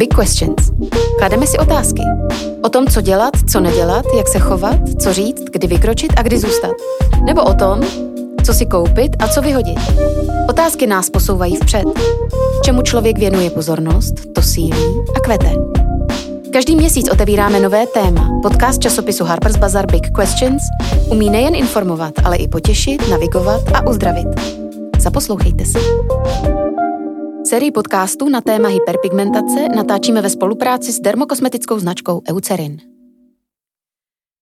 Big Questions. Klademe si otázky. O tom, co dělat, co nedělat, jak se chovat, co říct, kdy vykročit a kdy zůstat. Nebo o tom, co si koupit a co vyhodit. Otázky nás posouvají vpřed. Čemu člověk věnuje pozornost, to sílí a kvete. Každý měsíc otevíráme nové téma. Podcast časopisu Harper's Bazaar Big Questions umí nejen informovat, ale i potěšit, navigovat a uzdravit. Zaposlouchejte si. Sérii podcastů na téma hyperpigmentace natáčíme ve spolupráci s dermokosmetickou značkou Eucerin.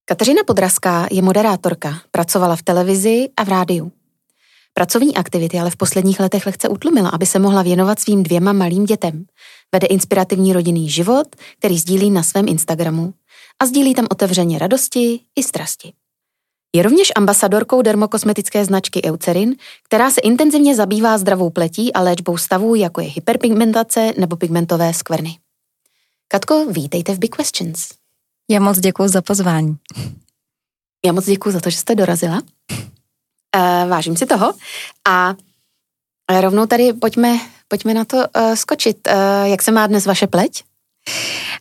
Kateřina Podrazká je moderátorka, pracovala v televizi a v rádiu. Pracovní aktivity ale v posledních letech lehce utlumila, aby se mohla věnovat svým dvěma malým dětem. Vede inspirativní rodinný život, který sdílí na svém Instagramu a sdílí tam otevřeně radosti i strasti. Je rovněž ambasadorkou dermokosmetické značky Eucerin, která se intenzivně zabývá zdravou pletí a léčbou stavů, jako je hyperpigmentace nebo pigmentové skvrny. Katko, vítejte v Big Questions. Já moc děkuji za pozvání. Já moc děkuji za to, že jste dorazila. Uh, vážím si toho. A rovnou tady pojďme, pojďme na to uh, skočit. Uh, jak se má dnes vaše pleť?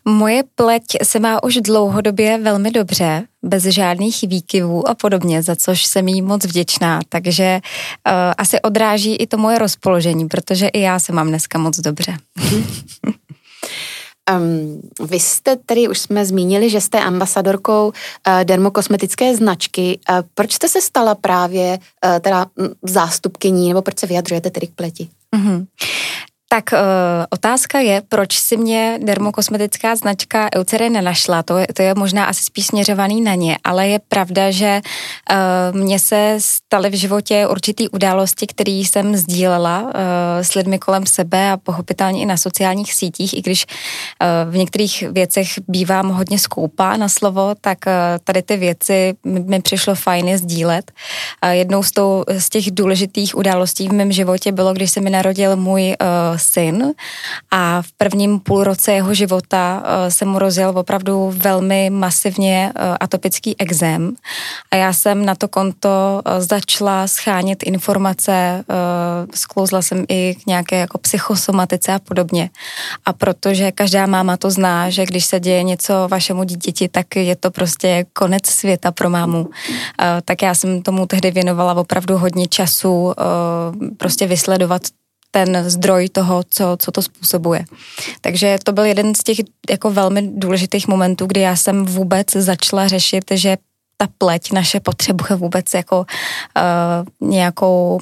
Moje pleť se má už dlouhodobě velmi dobře, bez žádných výkyvů a podobně, za což jsem jí moc vděčná, takže uh, asi odráží i to moje rozpoložení, protože i já se mám dneska moc dobře. Um, vy jste tedy, už jsme zmínili, že jste ambasadorkou uh, dermokosmetické značky. Uh, proč jste se stala právě uh, teda zástupkyní, nebo proč se vyjadřujete tedy k pleti? Uh-huh. Tak uh, otázka je, proč si mě dermokosmetická značka Eucerin nenašla. To je, to je možná asi spíš směřovaný na ně, ale je pravda, že uh, mně se staly v životě určitý události, které jsem sdílela uh, s lidmi kolem sebe a pochopitelně i na sociálních sítích, i když uh, v některých věcech bývám hodně skoupá na slovo, tak uh, tady ty věci mi, mi přišlo fajně sdílet. Uh, jednou z, tou, z těch důležitých událostí v mém životě bylo, když se mi narodil můj uh, syn a v prvním půlroce jeho života uh, se mu rozjel opravdu velmi masivně uh, atopický exém a já jsem na to konto uh, začala schánět informace, sklouzla jsem i k nějaké jako psychosomatice a podobně. A protože každá máma to zná, že když se děje něco vašemu dítěti, tak je to prostě konec světa pro mámu. Tak já jsem tomu tehdy věnovala opravdu hodně času prostě vysledovat ten zdroj toho, co, co to způsobuje. Takže to byl jeden z těch jako velmi důležitých momentů, kdy já jsem vůbec začala řešit, že ta pleť naše potřebuje vůbec jako uh, nějakou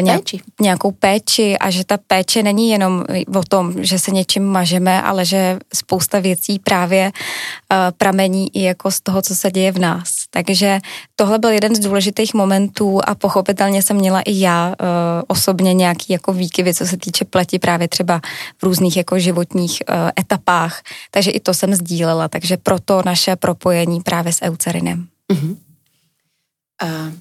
nějak, péči. nějakou péči a že ta péče není jenom o tom, že se něčím mažeme, ale že spousta věcí právě uh, pramení i jako z toho, co se děje v nás. Takže tohle byl jeden z důležitých momentů a pochopitelně jsem měla i já uh, osobně nějaký jako výkyvy, co se týče pleti právě třeba v různých jako životních uh, etapách. Takže i to jsem sdílela, takže proto naše propojení právě s Eucerinem. Uh-huh. Uh,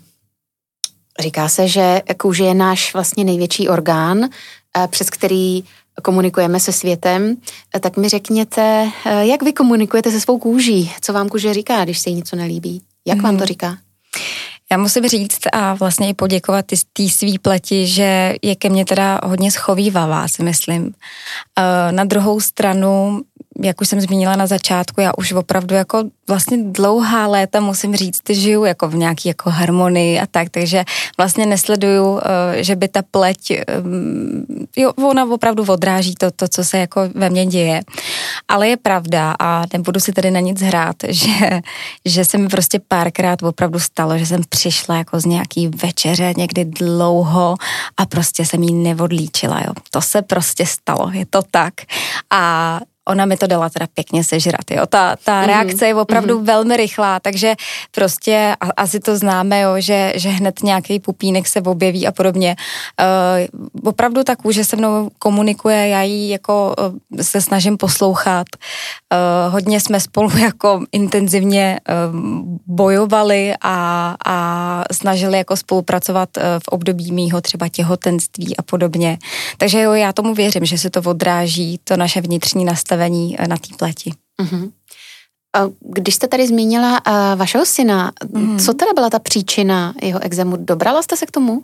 říká se, že kůže je náš vlastně největší orgán, uh, přes který komunikujeme se světem, uh, tak mi řekněte, uh, jak vy komunikujete se svou kůží? Co vám kůže říká, když se jí něco nelíbí? Jak uh-huh. vám to mhm. říká? Já musím říct a vlastně i poděkovat té svý pleti, že je ke mně teda hodně schovývavá, si myslím. Na druhou stranu jak už jsem zmínila na začátku, já už opravdu jako vlastně dlouhá léta musím říct, žiju jako v nějaký jako harmonii a tak, takže vlastně nesleduju, eh, že by ta pleť, eh, jo, ona opravdu odráží to, to, co se jako ve mně děje. Ale je pravda a nebudu si tady na nic hrát, že, že se mi prostě párkrát opravdu stalo, že jsem přišla jako z nějaký večeře někdy dlouho a prostě jsem jí neodlíčila, jo. To se prostě stalo, je to tak. A ona mi to dala teda pěkně sežrat, jo. Ta, ta mm-hmm. reakce je opravdu mm-hmm. velmi rychlá, takže prostě a, asi to známe, jo, že, že hned nějaký pupínek se objeví a podobně. Uh, opravdu ta kůže se mnou komunikuje, já ji jako uh, se snažím poslouchat. Uh, hodně jsme spolu jako intenzivně uh, bojovali a, a snažili jako spolupracovat uh, v období mýho třeba těhotenství a podobně. Takže jo, já tomu věřím, že se to odráží, to naše vnitřní nastavení nastavení eh, na té pleti. Uh-huh. Když jste tady zmínila uh, vašeho syna, mm. co teda byla ta příčina jeho exému? Dobrala jste se k tomu? Uh,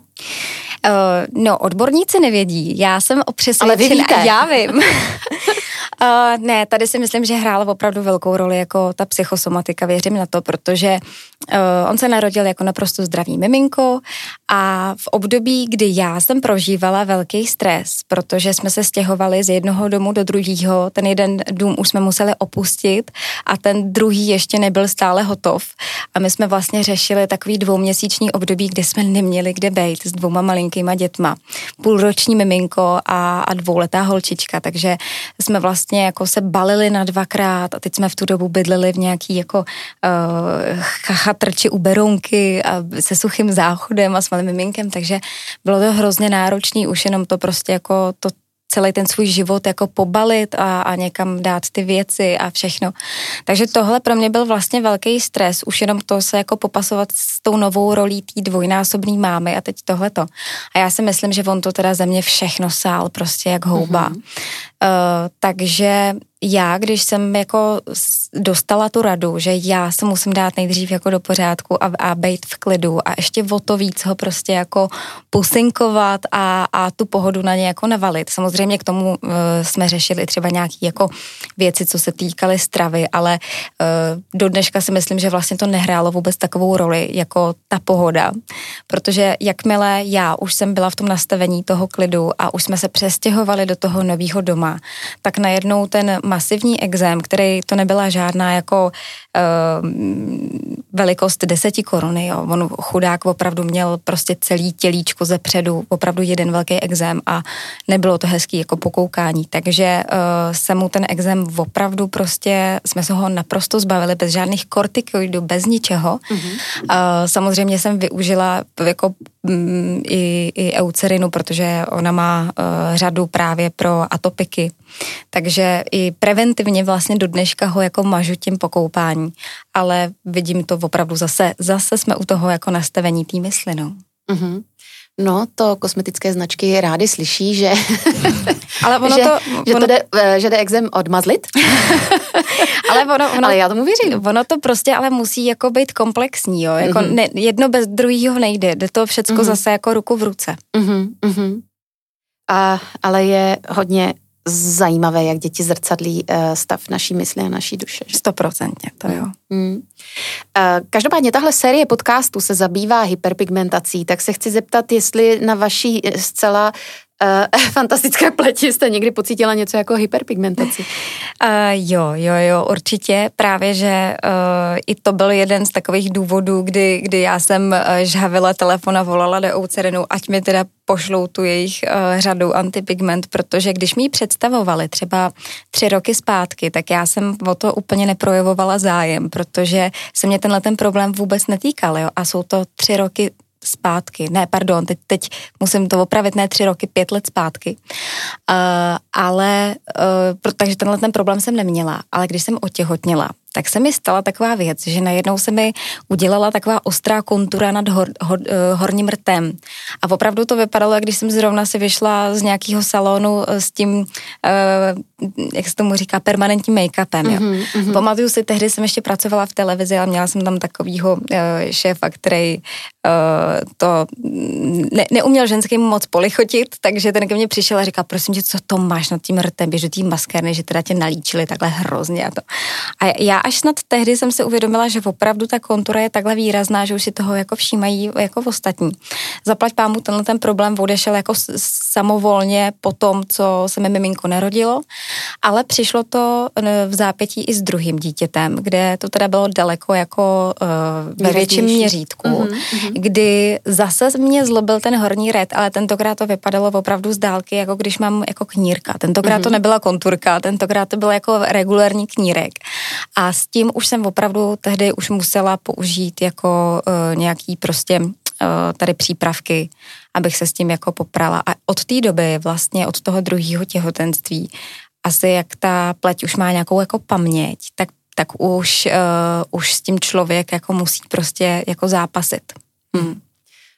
no, odborníci nevědí. Já jsem o přesvědčená. Ale vy víte. Já vím. Uh, ne, tady si myslím, že hrála opravdu velkou roli jako ta psychosomatika, věřím na to, protože uh, on se narodil jako naprosto zdravý miminko a v období, kdy já jsem prožívala velký stres, protože jsme se stěhovali z jednoho domu do druhého, ten jeden dům už jsme museli opustit a ten druhý ještě nebyl stále hotov a my jsme vlastně řešili takový dvouměsíční období, kdy jsme neměli kde být s dvouma malinkýma dětma. Půlroční miminko a, a dvouletá holčička, takže jsme vlastně jako se balili na dvakrát a teď jsme v tu dobu bydleli v nějaký jako uh, chatrči u Berounky a se suchým záchodem a s malým miminkem, takže bylo to hrozně náročný, už jenom to prostě jako to celý ten svůj život jako pobalit a, a někam dát ty věci a všechno. Takže tohle pro mě byl vlastně velký stres, už jenom to se jako popasovat s tou novou rolí té dvojnásobný mámy a teď tohleto. A já si myslím, že on to teda ze mě všechno sál prostě jak houba. Mm-hmm. Uh, takže já, když jsem jako dostala tu radu, že já se musím dát nejdřív jako do pořádku a, a být v klidu a ještě o to víc ho prostě jako pusinkovat a, a tu pohodu na ně jako navalit. Samozřejmě k tomu uh, jsme řešili třeba nějaké jako věci, co se týkaly stravy, ale uh, do dneška si myslím, že vlastně to nehrálo vůbec takovou roli jako ta pohoda, protože jakmile já už jsem byla v tom nastavení toho klidu a už jsme se přestěhovali do toho nového doma, tak najednou ten masivní exém, který to nebyla žádná jako uh, velikost deseti koruny, jo. On chudák opravdu měl prostě celý tělíčko ze předu, opravdu jeden velký exém a nebylo to hezký jako pokoukání, takže uh, se mu ten exém opravdu prostě, jsme se ho naprosto zbavili bez žádných kortikoidů, bez ničeho. Mm-hmm. Uh, samozřejmě jsem využila jako i, i eucerinu, protože ona má uh, řadu právě pro atopiky. Takže i preventivně vlastně do dneška ho jako mažu tím pokoupání, ale vidím to opravdu zase, zase jsme u toho jako nastavení té mysli, no. Mm-hmm. No, to kosmetické značky rády slyší, že, ale ono že, to, že, ono... to jde, eh, že jde exem odmazlit. ale, ono, ono, ale já tomu věřím. Ono to prostě ale musí jako být komplexní, jo. Jako mm-hmm. ne, jedno bez druhého nejde. Jde to všecko mm-hmm. zase jako ruku v ruce. Mm-hmm. Mm-hmm. A, ale je hodně zajímavé, jak děti zrcadlí uh, stav naší mysli a naší duše. Stoprocentně, to jo. Mm. Uh, každopádně tahle série podcastů se zabývá hyperpigmentací, tak se chci zeptat, jestli na vaší eh, zcela uh, fantastické pleti jste někdy pocítila něco jako hyperpigmentaci? Uh, jo, jo, jo, určitě. Právě, že uh, i to byl jeden z takových důvodů, kdy, kdy já jsem uh, žhavila telefon a volala do Oucerenu, ať mi teda pošlou tu jejich uh, řadu antipigment, protože když mi ji představovali třeba tři roky zpátky, tak já jsem o to úplně neprojevovala zájem, protože se mě tenhle ten problém vůbec netýkal, jo, a jsou to tři roky zpátky, ne, pardon, teď, teď musím to opravit, ne tři roky, pět let zpátky, uh, ale, uh, takže tenhle ten problém jsem neměla, ale když jsem otěhotněla, tak se mi stala taková věc, že najednou se mi udělala taková ostrá kontura nad hor, hor, eh, horním rtem. A opravdu to vypadalo, jak když jsem zrovna si vyšla z nějakého salonu eh, s tím, uh, jak se tomu říká, permanentním make-upem. Mm-hmm, mm-hmm. Pamatuju si, tehdy jsem ještě pracovala v televizi a měla jsem tam takovýho uh, šéfa, který to ne, neuměl ženským moc polichotit, takže ten ke mně přišel a říkal, prosím tě, co to máš nad tím rtem, běž do té maskérny, že teda tě nalíčili takhle hrozně a to. A já až snad tehdy jsem si uvědomila, že opravdu ta kontura je takhle výrazná, že už si toho jako všímají jako v ostatní. Zaplať pámu tenhle ten problém odešel jako samovolně po tom, co se mi miminko narodilo, ale přišlo to v zápětí i s druhým dítětem, kde to teda bylo daleko jako uh, ve větším měřítku, mm-hmm. kdy zase mě zlobil ten horní red, ale tentokrát to vypadalo opravdu z dálky, jako když mám jako knírka. Tentokrát mm-hmm. to nebyla konturka, tentokrát to byl jako regulární knírek. A s tím už jsem opravdu tehdy už musela použít jako uh, nějaký prostě uh, tady přípravky, abych se s tím jako poprala. A od té doby vlastně, od toho druhého těhotenství, asi jak ta pleť už má nějakou jako paměť, tak, tak už, uh, už s tím člověk jako musí prostě jako zápasit. Hmm.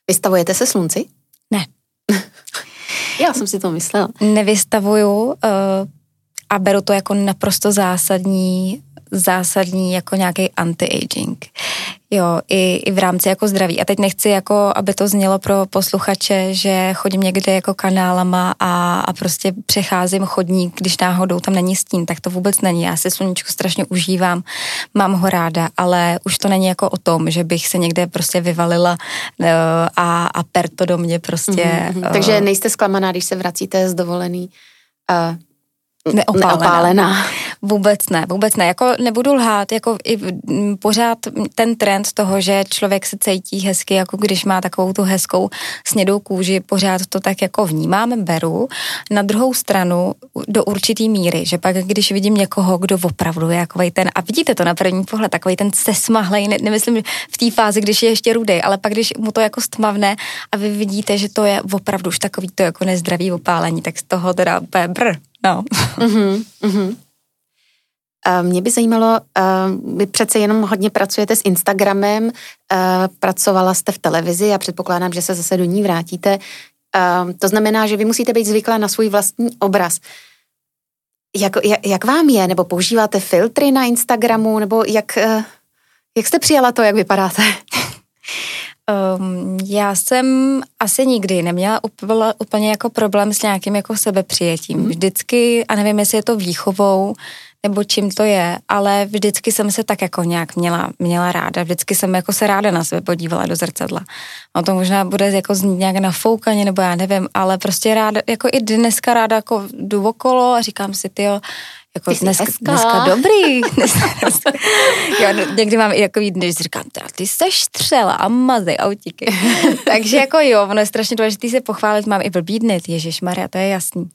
Vystavujete se slunci? Ne. Já jsem si to myslela. Nevystavuju uh, a beru to jako naprosto zásadní zásadní jako nějaký anti-aging. Jo, i, i v rámci jako zdraví. A teď nechci jako, aby to znělo pro posluchače, že chodím někde jako kanálama a, a prostě přecházím chodník, když náhodou tam není stín, tak to vůbec není. Já si sluníčko strašně užívám, mám ho ráda, ale už to není jako o tom, že bych se někde prostě vyvalila uh, a, a per to do mě prostě. Mm-hmm. Uh, Takže nejste zklamaná, když se vracíte z dovolený uh, neopálená. neopálená. Vůbec ne, vůbec ne. Jako nebudu lhát, jako i pořád ten trend toho, že člověk se cítí hezky, jako když má takovou tu hezkou snědou kůži, pořád to tak jako vnímám, beru. Na druhou stranu do určitý míry, že pak když vidím někoho, kdo opravdu je jako ten, a vidíte to na první pohled, takový ten sesmahlej, ne, nemyslím v té fázi, když je ještě rudej, ale pak když mu to jako stmavne a vy vidíte, že to je opravdu už takový to jako nezdravý opálení, tak z toho teda brr, no. Mm-hmm, mm-hmm. Mě by zajímalo, vy přece jenom hodně pracujete s Instagramem, pracovala jste v televizi a předpokládám, že se zase do ní vrátíte. To znamená, že vy musíte být zvyklá na svůj vlastní obraz. Jak, jak, jak vám je? Nebo používáte filtry na Instagramu? Nebo jak, jak jste přijala to, jak vypadáte? Um, já jsem asi nikdy neměla úplně, úplně jako problém s nějakým jako sebepřijetím. Mm. Vždycky, a nevím, jestli je to výchovou, nebo čím to je, ale vždycky jsem se tak jako nějak měla, měla ráda, vždycky jsem jako se ráda na sebe podívala do zrcadla. No to možná bude jako znít nějak nafoukaně, nebo já nevím, ale prostě ráda, jako i dneska ráda jako jdu okolo a říkám si, ty jako dneska, dneska dobrý. jo, no, někdy mám i jako dny, že říkám, teda ty seš střela a mazej autíky. Takže jako jo, ono je strašně důležité se pochválit, mám i blbý dny, Ježíš Maria, to je jasný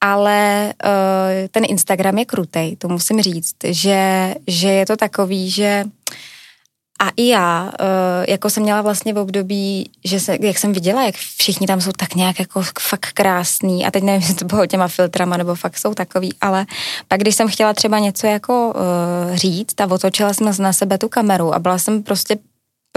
ale uh, ten Instagram je krutej, to musím říct, že, že je to takový, že a i já, uh, jako jsem měla vlastně v období, že se, jak jsem viděla, jak všichni tam jsou tak nějak jako fakt krásný a teď nevím, jestli to bylo těma filtrama nebo fakt jsou takový, ale pak když jsem chtěla třeba něco jako uh, říct a otočila jsem na sebe tu kameru a byla jsem prostě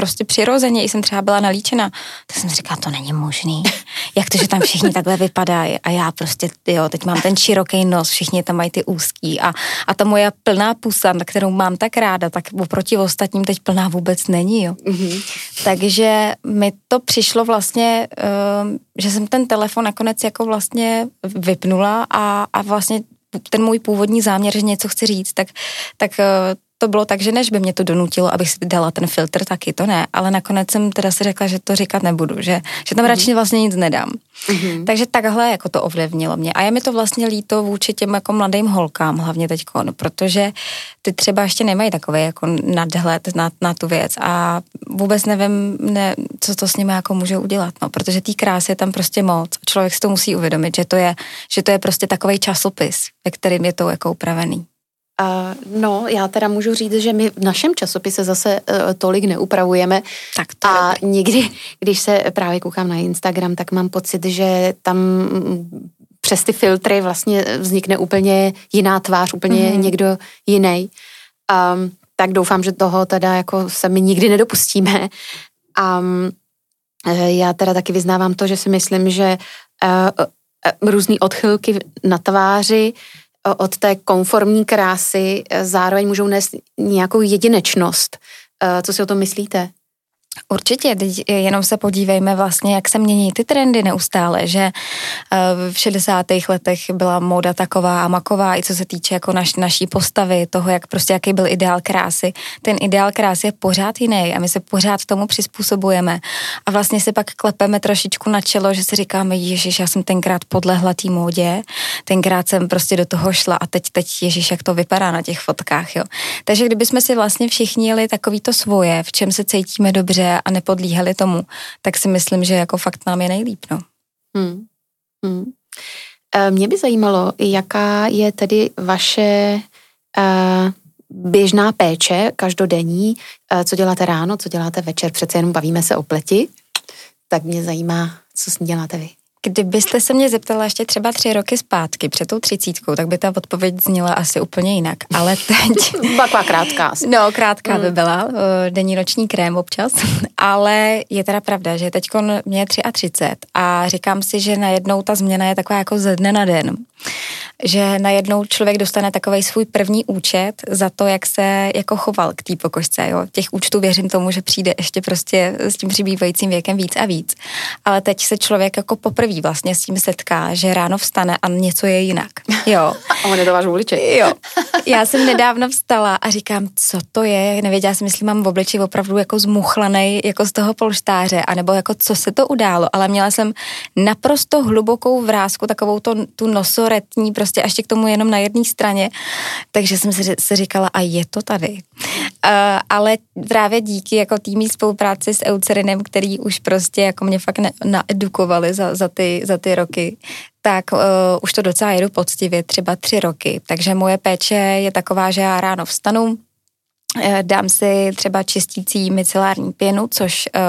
prostě přirozeně, jsem třeba byla nalíčena, tak jsem si říkala, to není možný. Jak to, že tam všichni takhle vypadají a já prostě, jo, teď mám ten široký nos, všichni tam mají ty úzký a, a ta moje plná pusa, na kterou mám tak ráda, tak oproti ostatním teď plná vůbec není, jo. Mm-hmm. Takže mi to přišlo vlastně, uh, že jsem ten telefon nakonec jako vlastně vypnula a, a vlastně ten můj původní záměr, že něco chci říct, tak, tak uh, to bylo tak, že než by mě to donutilo, abych si dala ten filtr, taky to ne, ale nakonec jsem teda si řekla, že to říkat nebudu, že, že tam mm-hmm. radši vlastně nic nedám. Mm-hmm. Takže takhle jako to ovlivnilo mě. A je mi to vlastně líto vůči těm jako mladým holkám, hlavně teď, no, protože ty třeba ještě nemají takový jako nadhled na, na tu věc a vůbec nevím, ne, co to s nimi jako může udělat, no, protože té krásy je tam prostě moc. Člověk si to musí uvědomit, že to je, že to je prostě takový časopis, ve kterým je to jako upravený. Uh, no, já teda můžu říct, že my v našem časopise zase uh, tolik neupravujeme. Tak to a je někdy, když se právě koukám na Instagram, tak mám pocit, že tam přes ty filtry vlastně vznikne úplně jiná tvář, úplně mm-hmm. někdo jiný. Um, tak doufám, že toho teda jako se my nikdy nedopustíme. Um, já teda taky vyznávám to, že si myslím, že uh, uh, různé odchylky na tváři od té konformní krásy eh, zároveň můžou nést nějakou jedinečnost. Eh, co si o tom myslíte? Určitě, teď jenom se podívejme vlastně, jak se mění ty trendy neustále, že eh, v 60. letech byla móda taková a maková, i co se týče jako naš, naší postavy, toho, jak prostě jaký byl ideál krásy. Ten ideál krásy je pořád jiný a my se pořád tomu přizpůsobujeme. A vlastně si pak klepeme trošičku na čelo, že si říkáme, ježiš, já jsem tenkrát podlehla té módě, tenkrát jsem prostě do toho šla a teď, teď ježiš, jak to vypadá na těch fotkách, jo. Takže kdybychom si vlastně všichni jeli takový to svoje, v čem se cítíme dobře, dobře a nepodlíhali tomu, tak si myslím, že jako fakt nám je nejlíp, no. Hmm. Hmm. Mě by zajímalo, jaká je tedy vaše uh, běžná péče každodenní, uh, co děláte ráno, co děláte večer, přece jenom bavíme se o pleti, tak mě zajímá, co s ní děláte vy. Kdybyste se mě zeptala ještě třeba tři roky zpátky před tou třicítkou, tak by ta odpověď zněla asi úplně jinak. Ale teď... Taková krátká. No, krátká mm. by byla, denní noční krém občas. Ale je teda pravda, že teď mě je 33 a říkám si, že najednou ta změna je taková jako ze dne na den že najednou člověk dostane takový svůj první účet za to, jak se jako choval k té pokožce. Jo. Těch účtů věřím tomu, že přijde ještě prostě s tím přibývajícím věkem víc a víc. Ale teď se člověk jako poprvé vlastně s tím setká, že ráno vstane a něco je jinak. Jo. a on je to váš voliček. Jo. Já jsem nedávno vstala a říkám, co to je. Nevěděla jsem, jestli mám v obliči opravdu jako zmuchlanej jako z toho polštáře, anebo jako co se to událo, ale měla jsem naprosto hlubokou vrázku, takovou to, tu nosoretní prostě prostě ještě k tomu jenom na jedné straně, takže jsem si, si říkala, a je to tady. Uh, ale právě díky jako týmí spolupráci s Eucerinem, který už prostě jako mě fakt ne, naedukovali za, za, ty, za ty roky, tak uh, už to docela jedu poctivě, třeba tři roky. Takže moje péče je taková, že já ráno vstanu, dám si třeba čistící micelární pěnu, což uh,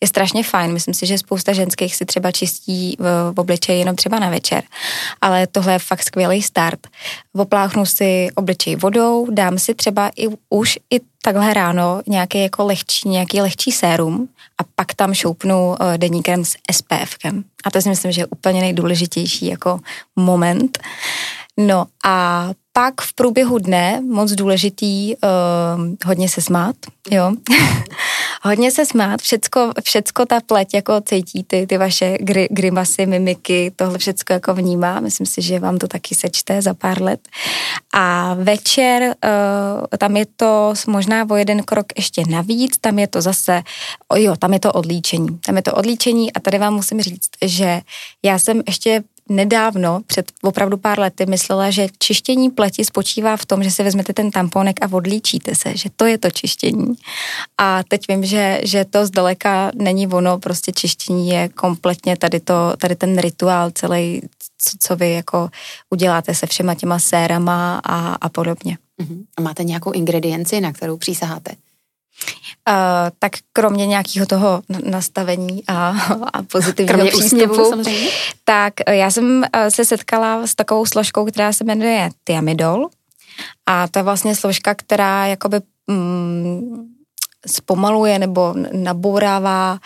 je strašně fajn. Myslím si, že spousta ženských si třeba čistí v, obličeji jenom třeba na večer, ale tohle je fakt skvělý start. Opláchnu si obličej vodou, dám si třeba i už i takhle ráno nějaký jako lehčí, nějaký lehčí sérum a pak tam šoupnu uh, deníkem s SPFkem. A to si myslím, že je úplně nejdůležitější jako moment. No a pak v průběhu dne, moc důležitý, uh, hodně se smát, jo. hodně se smát, všecko, všecko ta pleť jako cítí ty, ty vaše gry, grimasy, mimiky, tohle všecko jako vnímá. Myslím si, že vám to taky sečte za pár let. A večer, uh, tam je to možná o jeden krok ještě navíc, tam je to zase, oh jo, tam je to odlíčení. Tam je to odlíčení a tady vám musím říct, že já jsem ještě nedávno, před opravdu pár lety, myslela, že čištění pleti spočívá v tom, že si vezmete ten tamponek a odlíčíte se, že to je to čištění. A teď vím, že, že to zdaleka není ono, prostě čištění je kompletně tady, to, tady ten rituál celý, co, co vy jako uděláte se všema těma sérama a, a podobně. Uh-huh. A máte nějakou ingredienci, na kterou přísaháte? Uh, tak kromě nějakého toho nastavení a, a pozitivního kromě přístupu, úsměvu, tak eh, já jsem uh, se setkala s takovou složkou, která se jmenuje Tiamidol a to je vlastně složka, která jakoby mm, zpomaluje nebo nabourává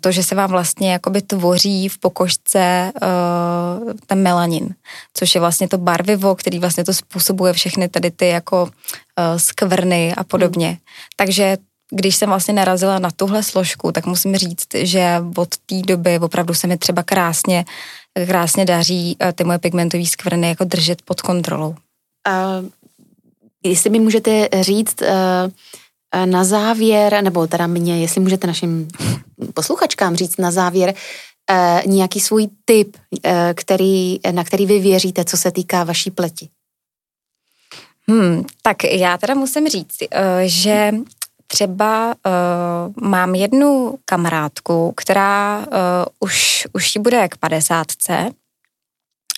to, že se vám vlastně jakoby tvoří v pokožce uh, ten melanin, což je vlastně to barvivo, který vlastně to způsobuje všechny tady ty jako uh, skvrny a podobně. Hmm. Takže když jsem vlastně narazila na tuhle složku, tak musím říct, že od té doby opravdu se mi třeba krásně, krásně daří eh, ty moje pigmentové skvrny jako držet pod kontrolou. Uh, jestli mi můžete říct uh, na závěr, nebo teda mě, jestli můžete našim posluchačkám říct na závěr, uh, nějaký svůj tip, uh, který, na který vy věříte, co se týká vaší pleti. Hmm, tak já teda musím říct, že třeba mám jednu kamarádku, která už, už ji bude k padesátce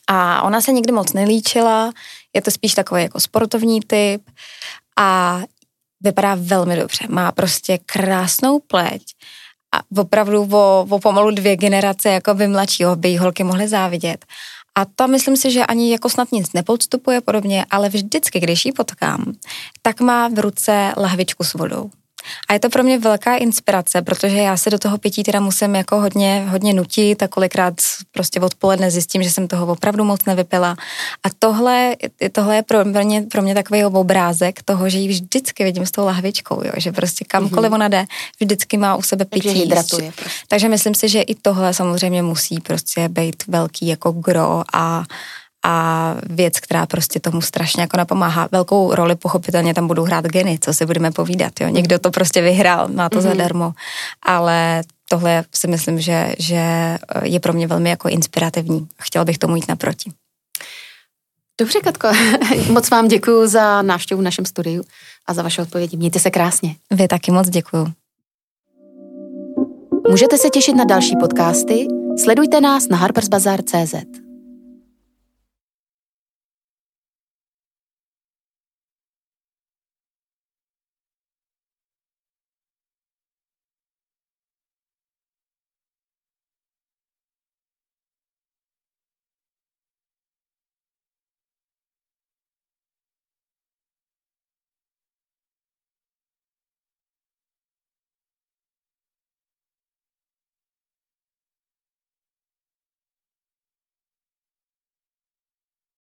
a ona se nikdy moc nelíčila, je to spíš takový jako sportovní typ a vypadá velmi dobře. Má prostě krásnou pleť a opravdu o, o pomalu dvě generace jako by mladšího by jí holky mohly závidět. A ta myslím si, že ani jako snad nic nepodstupuje podobně, ale vždycky, když ji potkám, tak má v ruce lahvičku s vodou. A je to pro mě velká inspirace, protože já se do toho pití teda musím jako hodně, hodně nutit a kolikrát prostě odpoledne zjistím, že jsem toho opravdu moc nevypila. A tohle, tohle je pro mě, pro mě takový obrázek toho, že ji vždycky vidím s tou lahvičkou, jo, že prostě kamkoliv mm-hmm. ona jde, vždycky má u sebe pití. Takže hydratuje. Prostě. Takže myslím si, že i tohle samozřejmě musí prostě být velký jako gro a a věc, která prostě tomu strašně jako napomáhá. Velkou roli pochopitelně tam budou hrát geny, co si budeme povídat, jo. Někdo to prostě vyhrál, má to mm-hmm. zadarmo, ale tohle si myslím, že, že je pro mě velmi jako inspirativní. Chtěla bych tomu jít naproti. Dobře, Katko, moc vám děkuji za návštěvu v našem studiu a za vaše odpovědi. Mějte se krásně. Vy taky moc děkuji. Můžete se těšit na další podcasty? Sledujte nás na harpersbazaar.cz.